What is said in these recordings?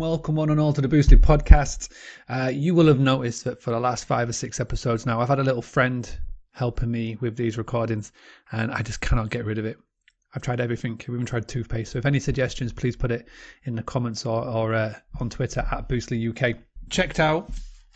Welcome one and all to the Boostly podcast. Uh, you will have noticed that for the last five or six episodes now, I've had a little friend helping me with these recordings, and I just cannot get rid of it. I've tried everything. I've even tried toothpaste. So if any suggestions, please put it in the comments or, or uh, on Twitter at Boostly UK. Checked out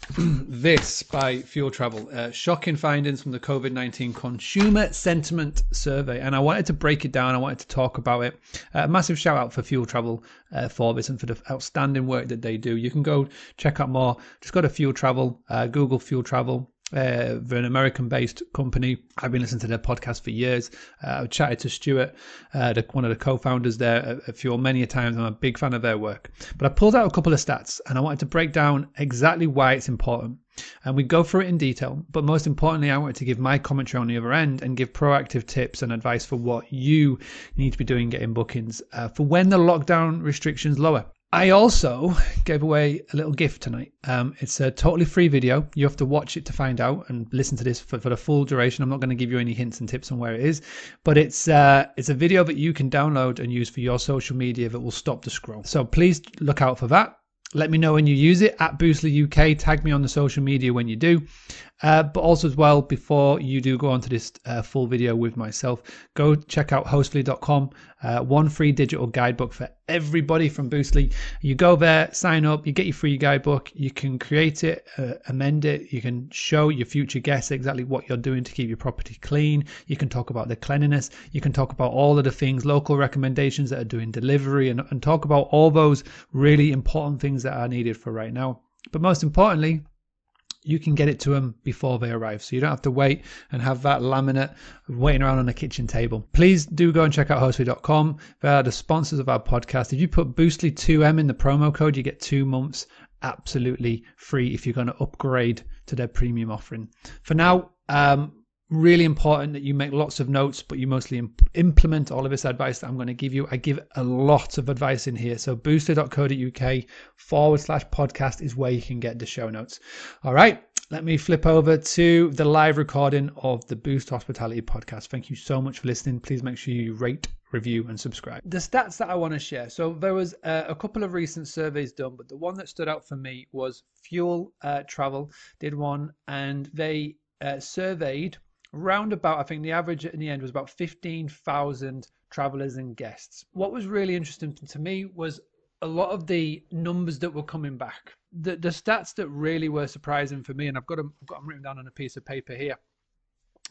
this by Fuel Travel. Uh, shocking findings from the COVID 19 Consumer Sentiment Survey. And I wanted to break it down. I wanted to talk about it. Uh, massive shout out for Fuel Travel uh, for this and for the outstanding work that they do. You can go check out more. Just go to Fuel Travel, uh, Google Fuel Travel. Uh, they're an American based company. I've been listening to their podcast for years. Uh, I've chatted to Stuart, uh, the, one of the co founders there, a, a few many a times. I'm a big fan of their work. But I pulled out a couple of stats and I wanted to break down exactly why it's important. And we go through it in detail. But most importantly, I wanted to give my commentary on the other end and give proactive tips and advice for what you need to be doing getting bookings uh, for when the lockdown restrictions lower. I also gave away a little gift tonight. Um, it's a totally free video. You have to watch it to find out and listen to this for, for the full duration. I'm not going to give you any hints and tips on where it is, but it's uh, it's a video that you can download and use for your social media that will stop the scroll. So please look out for that. Let me know when you use it at Boostly UK. Tag me on the social media when you do. Uh, but also as well, before you do go on to this uh, full video with myself, go check out hostfully.com. Uh, one free digital guidebook for everybody from Boostly. You go there, sign up, you get your free guidebook. You can create it, uh, amend it. You can show your future guests exactly what you're doing to keep your property clean. You can talk about the cleanliness. You can talk about all of the things, local recommendations that are doing delivery, and, and talk about all those really important things that are needed for right now. But most importantly, you can get it to them before they arrive. So you don't have to wait and have that laminate waiting around on the kitchen table. Please do go and check out hostfully.com. They are the sponsors of our podcast. If you put Boostly2M in the promo code, you get two months absolutely free if you're going to upgrade to their premium offering. For now, um, really important that you make lots of notes, but you mostly imp- implement all of this advice that I'm going to give you. I give a lot of advice in here. So boostly.co.uk forward slash podcast is where you can get the show notes. All right. Let me flip over to the live recording of the Boost Hospitality podcast. Thank you so much for listening. Please make sure you rate, review, and subscribe. The stats that I want to share. So there was uh, a couple of recent surveys done, but the one that stood out for me was Fuel uh, Travel did one, and they uh, surveyed round about, I think the average in the end was about 15,000 travelers and guests. What was really interesting to me was a lot of the numbers that were coming back. The, the stats that really were surprising for me, and I've got them, I've got them written down on a piece of paper here.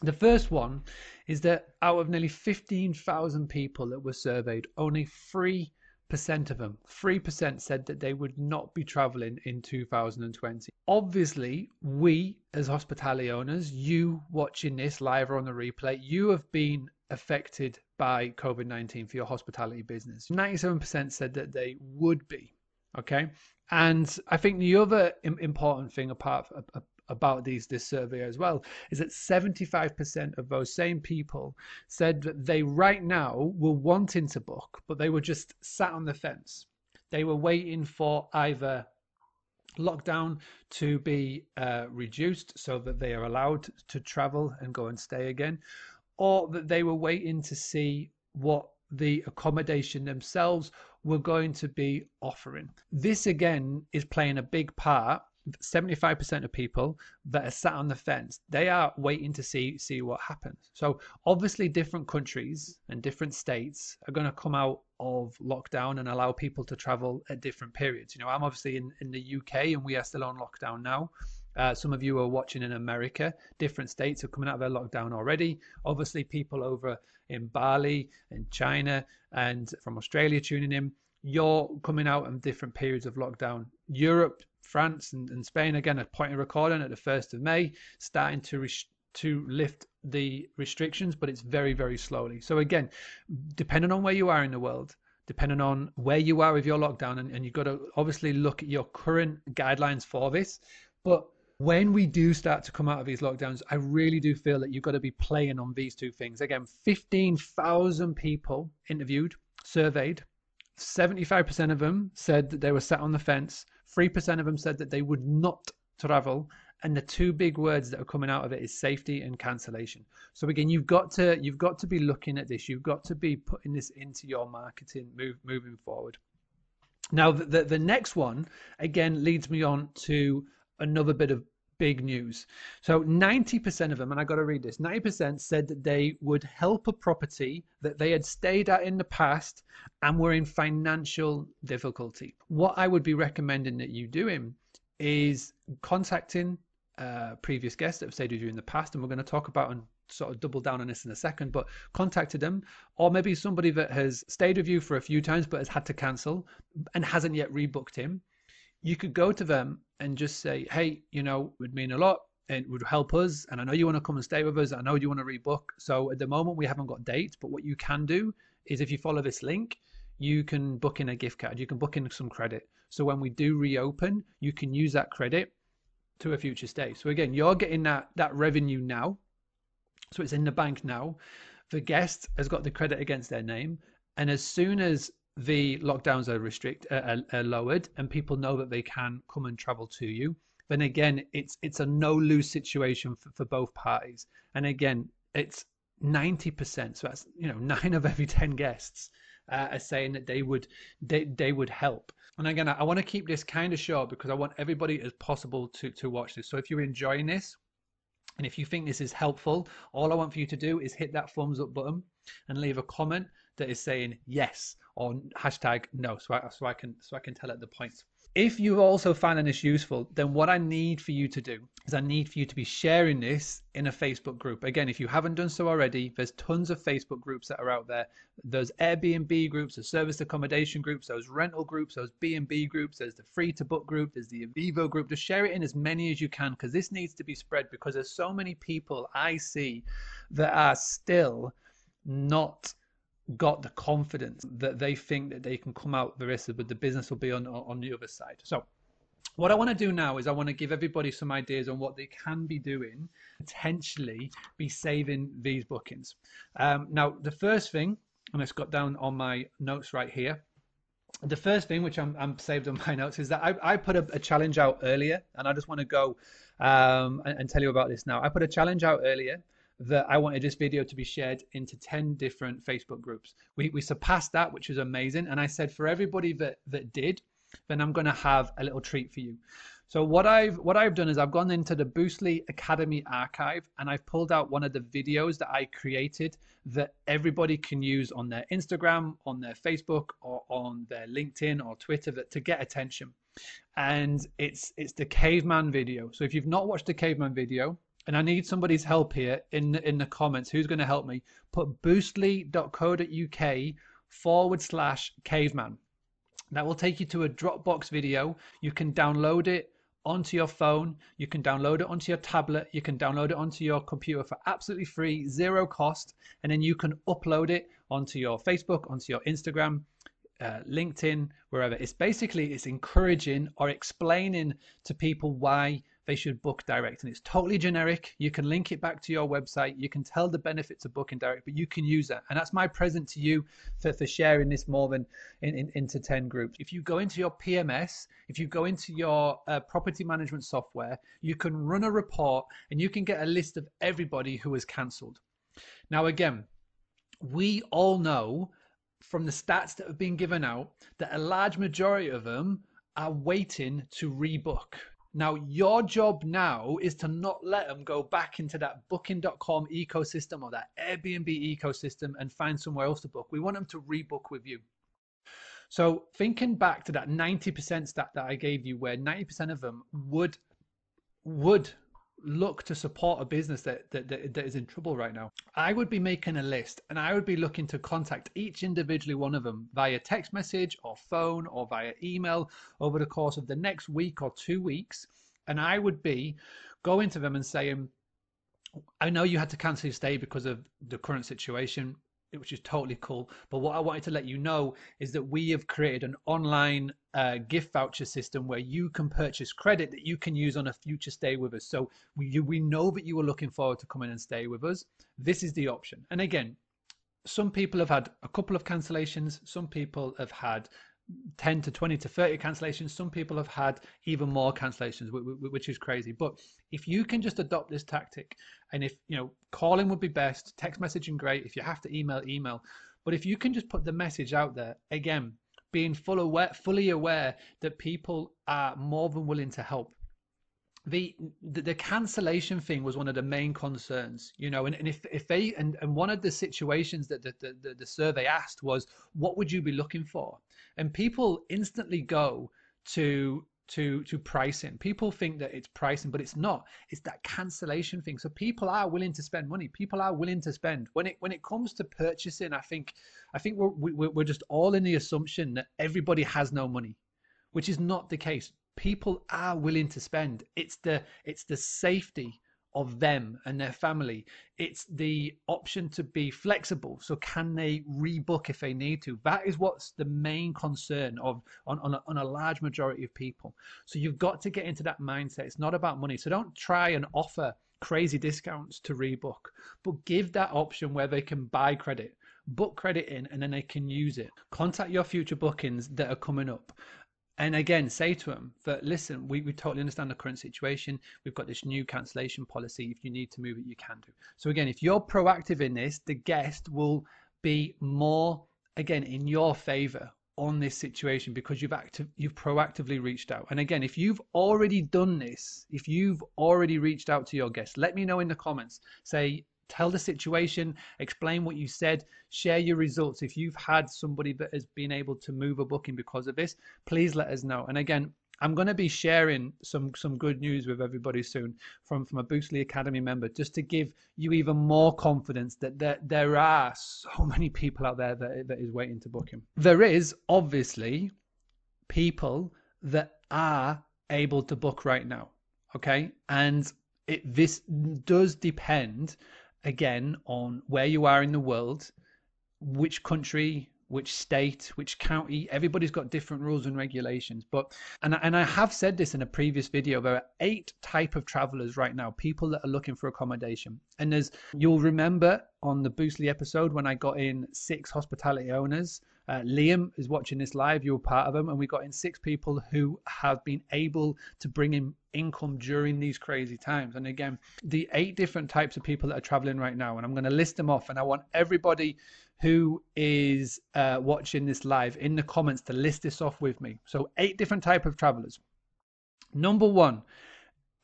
The first one is that out of nearly 15,000 people that were surveyed, only three percent of them, 3% said that they would not be traveling in 2020. Obviously, we as hospitality owners, you watching this live or on the replay, you have been affected by COVID 19 for your hospitality business. 97% said that they would be. Okay. And I think the other important thing, apart about these this survey as well is that 75% of those same people said that they right now were wanting to book but they were just sat on the fence they were waiting for either lockdown to be uh, reduced so that they are allowed to travel and go and stay again or that they were waiting to see what the accommodation themselves were going to be offering. This again is playing a big part 75% of people that are sat on the fence they are waiting to see see what happens. So obviously different countries and different states are going to come out of lockdown and allow people to travel at different periods. You know i'm obviously in, in the uk and we are still on lockdown now. Uh, some of you are watching in america. Different states are coming out of their lockdown already. Obviously people over in bali and china and from australia tuning in you're coming out in different periods of lockdown. Europe France and, and Spain again at point of recording at the 1st of May, starting to to lift the restrictions, but it's very, very slowly. So again, depending on where you are in the world, depending on where you are with your lockdown, and, and you've got to obviously look at your current guidelines for this. But when we do start to come out of these lockdowns, I really do feel that you've got to be playing on these two things. Again, 15,000 people interviewed, surveyed. 75% of them said that they were sat on the fence 3% of them said that they would not travel and the two big words that are coming out of it is safety and cancellation. So again you've got to you've got to be looking at this. You've got to be putting this into your marketing move moving forward. Now, the, the, the next one again leads me on to another bit of big news. So 90% of them, and I got to read this, 90% said that they would help a property that they had stayed at in the past and were in financial difficulty. What I would be recommending that you do doing is contacting uh, previous guests that have stayed with you in the past, and we're going to talk about and sort of double down on this in a second, but contacted them, or maybe somebody that has stayed with you for a few times but has had to cancel and hasn't yet rebooked him. You could go to them and just say, hey, you know, it would mean a lot and would help us. And I know you want to come and stay with us. I know you want to rebook. So at the moment, we haven't got dates, but what you can do is if you follow this link, you can book in a gift card, you can book in some credit. So when we do reopen, you can use that credit to a future stay. So again, you're getting that that revenue now so it's in the bank now. The guest has got the credit against their name, and as soon as the lockdowns are restrict uh, are, are lowered and people know that they can come and travel to you, then again it's it's a no lose situation for, for both parties. And again, it's 90%. So that's you know nine of every 10 guests uh, are saying that they would they, they would help. And again, I, I want to keep this kind of short because I want everybody as possible to to watch this. So if you're enjoying this, and if you think this is helpful, all I want for you to do is hit that thumbs up button and leave a comment that is saying yes or hashtag no, so I, so I can so I can tell at the point. If you also finding this useful, then what I need for you to do is I need for you to be sharing this in a Facebook group. Again, if you haven't done so already, there's tons of Facebook groups that are out there. There's Airbnb groups, there's service accommodation groups, those rental groups, those B&B groups, there's the free to book group, there's the Avivo group. Just share it in as many as you can because this needs to be spread because there's so many people I see that are still not got the confidence that they think that they can come out the but the business will be on on the other side so what I want to do now is I want to give everybody some ideas on what they can be doing, potentially be saving these bookings. Um, now, the first thing, and I've got down on my notes right here, the first thing which I'm, I'm saved on my notes is that I, I put a, a, challenge out earlier, and I just want to go um, and, and tell you about this now. I put a challenge out earlier that I wanted this video to be shared into 10 different Facebook groups. We, we surpassed that, which was amazing. And I said for everybody that, that did, then I'm going to have a little treat for you. So what I've what I've done is I've gone into the Boostly Academy archive and I've pulled out one of the videos that I created that everybody can use on their Instagram, on their Facebook, or on their LinkedIn or Twitter that, to get attention. And it's it's the caveman video. So if you've not watched the caveman video, and I need somebody's help here in the, in the comments. Who's going to help me? Put boostly.co.uk forward slash caveman. That will take you to a Dropbox video. You can download it onto your phone. You can download it onto your tablet. You can download it onto your computer for absolutely free, zero cost. And then you can upload it onto your Facebook, onto your Instagram, uh, LinkedIn, wherever. It's basically it's encouraging or explaining to people why they should book direct. And it's totally generic. You can link it back to your website. You can tell the benefits of booking direct, but you can use that. And that's my present to you for, for sharing this more than in, in, into 10 groups. If you go into your PMS, if you go into your uh, property management software, you can run a report and you can get a list of everybody who has cancelled. Now, again, we all know from the stats that have been given out that a large majority of them are waiting to rebook. Now, your job now is to not let them go back into that booking.com ecosystem or that Airbnb ecosystem and find somewhere else to book. We want them to rebook with you. So, thinking back to that 90% stat that I gave you, where 90% of them would would look to support a business that, that, that, that is in trouble right now, I would be making a list and I would be looking to contact each individually one of them via text message or phone or via email over the course of the next week or two weeks. And I would be going to them and saying, I know you had to cancel your stay because of the current situation which is totally cool. But what I wanted to let you know is that we have created an online uh, gift voucher system where you can purchase credit that you can use on a future stay with us. So we, you, we know that you are looking forward to coming and stay with us. This is the option. And again, some people have had a couple of cancellations. Some people have had 10 to 20 to 30 cancellations. Some people have had even more cancellations, which is crazy. But if you can just adopt this tactic, and if you know, calling would be best, text messaging great. If you have to email, email. But if you can just put the message out there again, being full aware, fully aware that people are more than willing to help. The, the, the cancellation thing was one of the main concerns, you know, and, and if if they and, and one of the situations that the, the the survey asked was, what would you be looking for? And people instantly go to to to pricing. People think that it's pricing, but it's not. It's that cancellation thing. So people are willing to spend money. People are willing to spend when it when it comes to purchasing. I think I think we're we're, we're just all in the assumption that everybody has no money, which is not the case. People are willing to spend. It's the it's the safety of them and their family. It's the option to be flexible. So can they rebook if they need to? That is what's the main concern of on, on, a, on a large majority of people. So you've got to get into that mindset. It's not about money. So don't try and offer crazy discounts to rebook, but give that option where they can buy credit book credit in and then they can use it. Contact your future bookings that are coming up and again say to them that listen we, we totally understand the current situation. We've got this new cancellation policy. If you need to move it you can do. So again if you're proactive in this the guest will be more again in your favor on this situation because you've active you've proactively reached out. And again if you've already done this if you've already reached out to your guests let me know in the comments. Say tell the situation, explain what you said, share your results. If you've had somebody that has been able to move a booking because of this, please let us know. And again, I'm going to be sharing some some good news with everybody soon from from a Boostly Academy member, just to give you even more confidence that there there are so many people out there that that is waiting to book him. There is obviously people that are able to book right now, okay, and it this does depend again on where you are in the world, which country, which state, which county. Everybody's got different rules and regulations. But and and I have said this in a previous video. There are eight type of travelers right now, people that are looking for accommodation. And there's you'll remember on the Boostly episode when I got in six hospitality owners. Uh, Liam is watching this live. You're part of them, and we got in six people who have been able to bring in income during these crazy times. And again, the eight different types of people that are traveling right now, and I'm going to list them off. And I want everybody who is uh, watching this live in the comments to list this off with me. So, eight different type of travelers. Number one,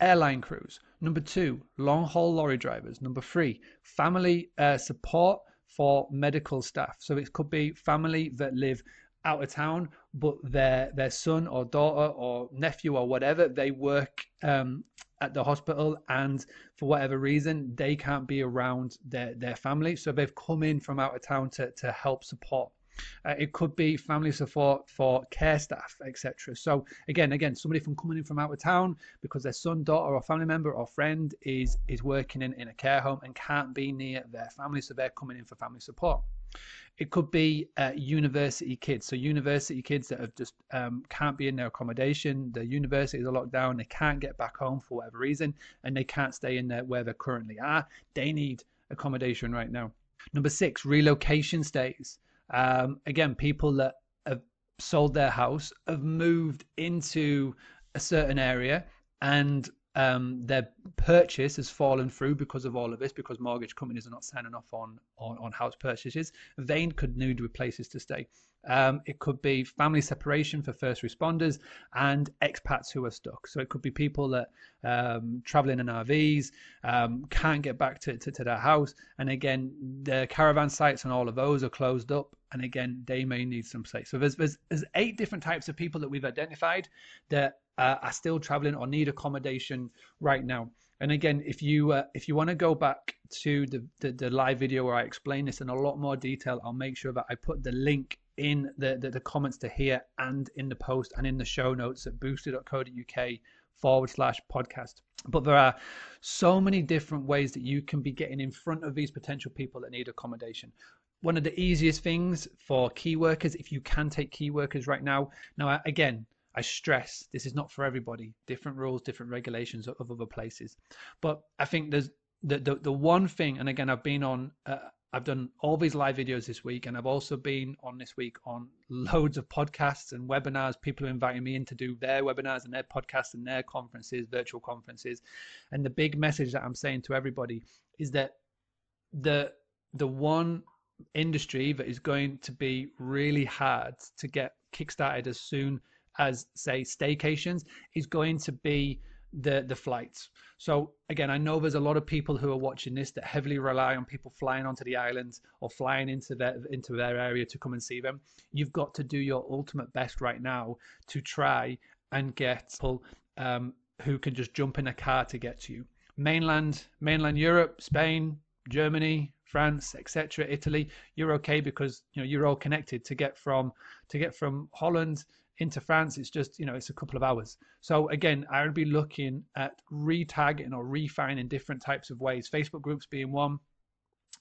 airline crews. Number two, long haul lorry drivers. Number three, family uh, support for medical staff. So it could be family that live out of town, but their their son or daughter or nephew or whatever they work um, at the hospital, and for whatever reason they can't be around their their family, so they've come in from out of town to to help support. Uh, it could be family support for care staff, etc. So again, again, somebody from coming in from out of town because their son, daughter, or family member or friend is is working in, in a care home and can't be near their family, so they're coming in for family support. It could be uh, university kids. So university kids that have just um, can't be in their accommodation. The universities are locked down. They can't get back home for whatever reason, and they can't stay in there where they currently are. They need accommodation right now. Number six, relocation stays. Um, again, people that have sold their house have moved into a certain area and um, their purchase has fallen through because of all of this, because mortgage companies are not signing off on, on, on house purchases. They could need places to stay. Um, it could be family separation for first responders and expats who are stuck. So it could be people that um, traveling in RVs um, can't get back to, to, to their house. And again, the caravan sites and all of those are closed up. And again, they may need some space. So there's, there's, there's eight different types of people that we've identified that uh, are still traveling or need accommodation right now. And again, if you uh, if you want to go back to the, the, the live video where I explain this in a lot more detail, I'll make sure that I put the link in the, the, the comments to here and in the post and in the show notes at boostly.co.uk forward slash podcast. But there are so many different ways that you can be getting in front of these potential people that need accommodation. One of the easiest things for key workers, if you can take key workers right now. Now, again, I stress this is not for everybody. Different rules, different regulations of other places. But I think there's the the, the one thing, and again, I've been on. Uh, I've done all these live videos this week, and I've also been on this week on loads of podcasts and webinars. People are inviting me in to do their webinars and their podcasts and their conferences, virtual conferences. And the big message that I'm saying to everybody is that the the one industry that is going to be really hard to get kickstarted as soon as say staycations is going to be the the flights. So again, I know there's a lot of people who are watching this that heavily rely on people flying onto the islands or flying into their into their area to come and see them. You've got to do your ultimate best right now to try and get people um, who can just jump in a car to get to you. Mainland mainland Europe, Spain, Germany, France, etc., Italy, you're okay because you know you're all connected to get from to get from Holland into France, it's just, you know, it's a couple of hours. So again, I would be looking at retargeting or refining different types of ways, Facebook groups being one,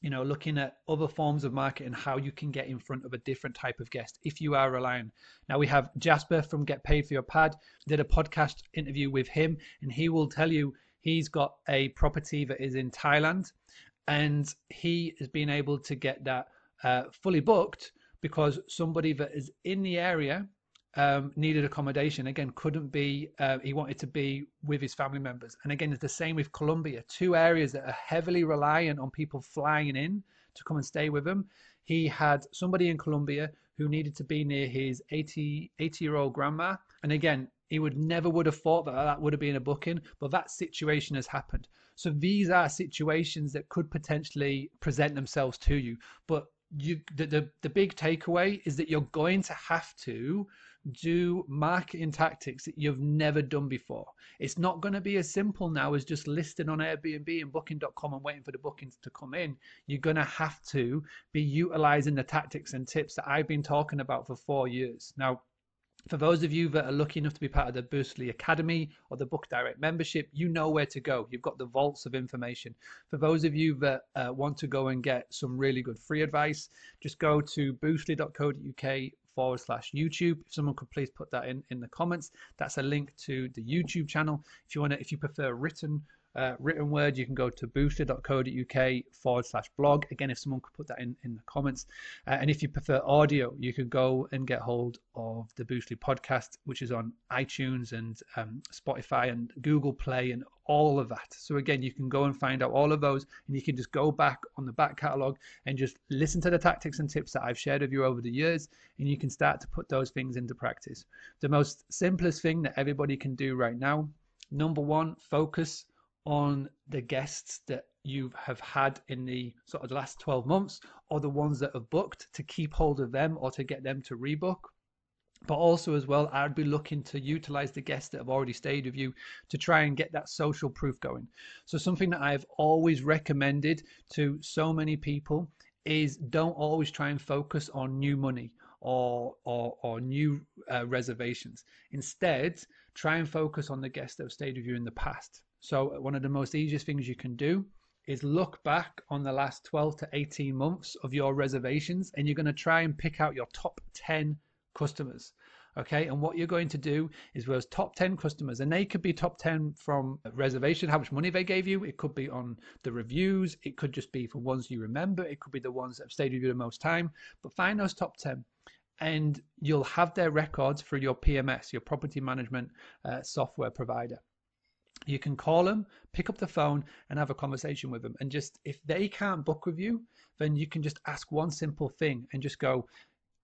you know, looking at other forms of marketing, how you can get in front of a different type of guest if you are relying. Now we have Jasper from Get Paid for Your Pad, did a podcast interview with him, and he will tell you he's got a property that is in Thailand and he has been able to get that uh, fully booked because somebody that is in the area um, needed accommodation. Again, couldn't be, uh, he wanted to be with his family members. And again, it's the same with Colombia, two areas that are heavily reliant on people flying in to come and stay with them. He had somebody in Colombia who needed to be near his 80, 80 year old grandma. And again, he would never would have thought that that would have been a booking, but that situation has happened. So these are situations that could potentially present themselves to you. But you, the, the, the big takeaway is that you're going to have to do marketing tactics that you've never done before. It's not going to be as simple now as just listing on Airbnb and booking.com and waiting for the bookings to come in. You're going to have to be utilizing the tactics and tips that I've been talking about for four years. Now, for those of you that are lucky enough to be part of the Boostly Academy or the Book Direct membership, you know where to go. You've got the vaults of information. For those of you that uh, want to go and get some really good free advice, just go to boostly.co.uk forward slash YouTube. If someone could please put that in in the comments, that's a link to the YouTube channel. If you want to, if you prefer written uh, written word, you can go to boostly.co.uk forward slash blog. Again, if someone could put that in, in the comments. Uh, and if you prefer audio, you could go and get hold of the Boostly podcast, which is on iTunes and um, Spotify and Google Play and all of that. So again, you can go and find out all of those and you can just go back on the back catalog and just listen to the tactics and tips that I've shared with you over the years and you can start to put those things into practice. The most simplest thing that everybody can do right now, number one, focus on the guests that you have had in the sort of the last 12 months or the ones that have booked to keep hold of them or to get them to rebook. But also as well i'd be looking to utilize the guests that have already stayed with you to try and get that social proof going. So something that i've always recommended to so many people is don't always try and focus on new money or or, or new uh, reservations. Instead try and focus on the guests that have stayed with you in the past so one of the most easiest things you can do is look back on the last 12 to 18 months of your reservations and you're going to try and pick out your top 10 customers. Okay, and what you're going to do is those top 10 customers, and they could be top 10 from reservation, how much money they gave you. It could be on the reviews. It could just be for ones you remember. It could be the ones that have stayed with you the most time. But find those top 10 and you'll have their records for your PMS, your property management uh, software provider you can call them, pick up the phone, and have a conversation with them. And just if they can't book with you, then you can just ask one simple thing and just go,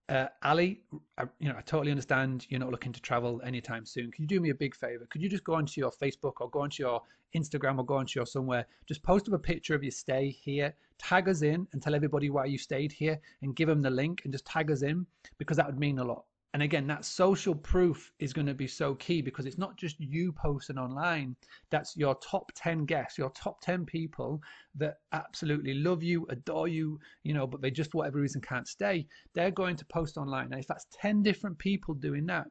uh, Ali, I, you know, I totally understand you're not looking to travel anytime soon. Could you do me a big favor? Could you just go onto your Facebook or go onto your Instagram or go onto your somewhere, just post up a picture of your stay here, tag us in and tell everybody why you stayed here and give them the link and just tag us in because that would mean a lot. And again, that social proof is going to be so key because it's not just you posting online. That's your top 10 guests, your top 10 people that absolutely love you, adore you, you know, but they just, for whatever reason, can't stay. They're going to post online. Now, if that's 10 different people doing that,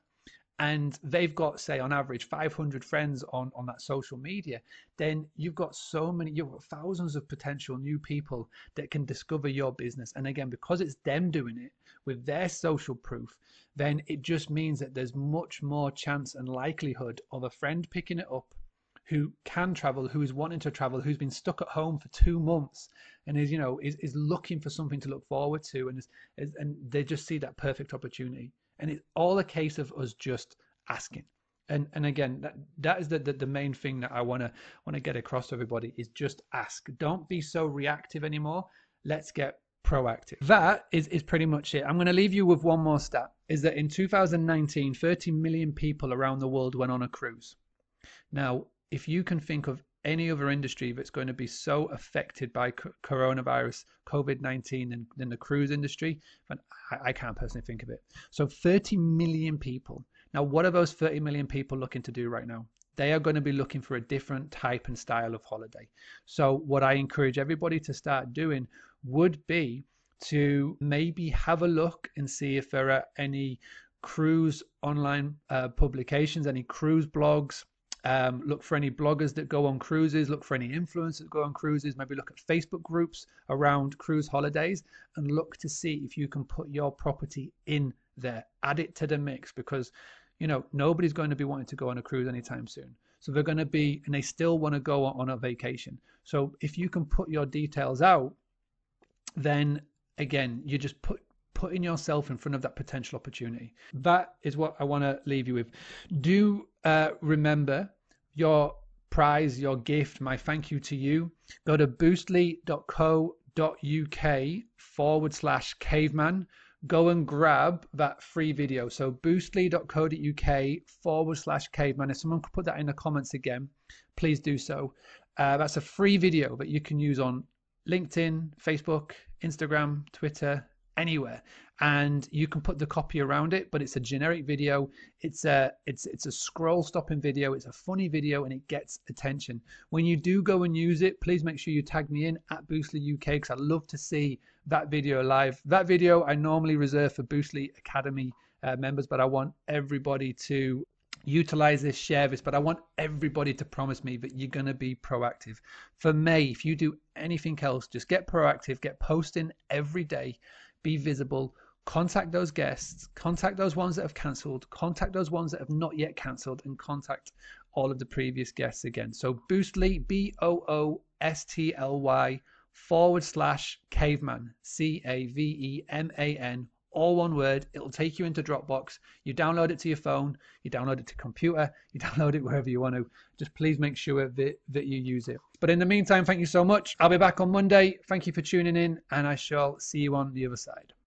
and they've got say on average 500 friends on on that social media then you've got so many you've got thousands of potential new people that can discover your business. And again because it's them doing it with their social proof then it just means that there's much more chance and likelihood of a friend picking it up who can travel, who is wanting to travel, who's been stuck at home for two months and is, you know, is, is looking for something to look forward to and is, is and they just see that perfect opportunity and it's all a case of us just asking and and again that that is the the, the main thing that i want to want to get across to everybody is just ask don't be so reactive anymore let's get proactive. That is, is pretty much it. I'm going to leave you with one more stat is that in 2019, 30 million people around the world went on a cruise. Now, if you can think of any other industry that's going to be so affected by coronavirus, COVID 19, and than the cruise industry, I, I can't personally think of it. So, 30 million people. Now, what are those 30 million people looking to do right now? They are going to be looking for a different type and style of holiday. So, what I encourage everybody to start doing would be to maybe have a look and see if there are any cruise online uh, publications, any cruise blogs. Um, look for any bloggers that go on cruises, look for any influencers that go on cruises, maybe look at Facebook groups around cruise holidays and look to see if you can put your property in there. Add it to the mix because, you know, nobody's going to be wanting to go on a cruise anytime soon. So they're going to be, and they still want to go on a vacation. So if you can put your details out, then again, you just put putting yourself in front of that potential opportunity. That is what I want to leave you with. Do uh, remember your prize, your gift, my thank you to you. Go to boostly.co.uk forward slash caveman. Go and grab that free video. So boostly.co.uk forward slash caveman. If someone could put that in the comments again, please do so. Uh, that's a free video that you can use on LinkedIn, Facebook, Instagram, Twitter, anywhere. And you can put the copy around it but it's a generic video. It's a it's it's a scroll stopping video. It's a funny video and it gets attention. When you do go and use it please make sure you tag me in at boostly uk because i love to see that video live. That video i normally reserve for boostly academy uh, members but i want everybody to utilize this, share this, but I want everybody to promise me that you're going to be proactive. For May, if you do anything else, just get proactive, get posting every day, be visible, contact those guests, contact those ones that have cancelled, contact those ones that have not yet cancelled, and contact all of the previous guests again. So Boostly, B O O S T L Y forward slash caveman, C A V E M A N all one word. It'll take you into Dropbox. You download it to your phone, you download it to computer, you download it wherever you want to. Just please make sure that, that you use it. But in the meantime, thank you so much. I'll be back on Monday. Thank you for tuning in, and I shall see you on the other side.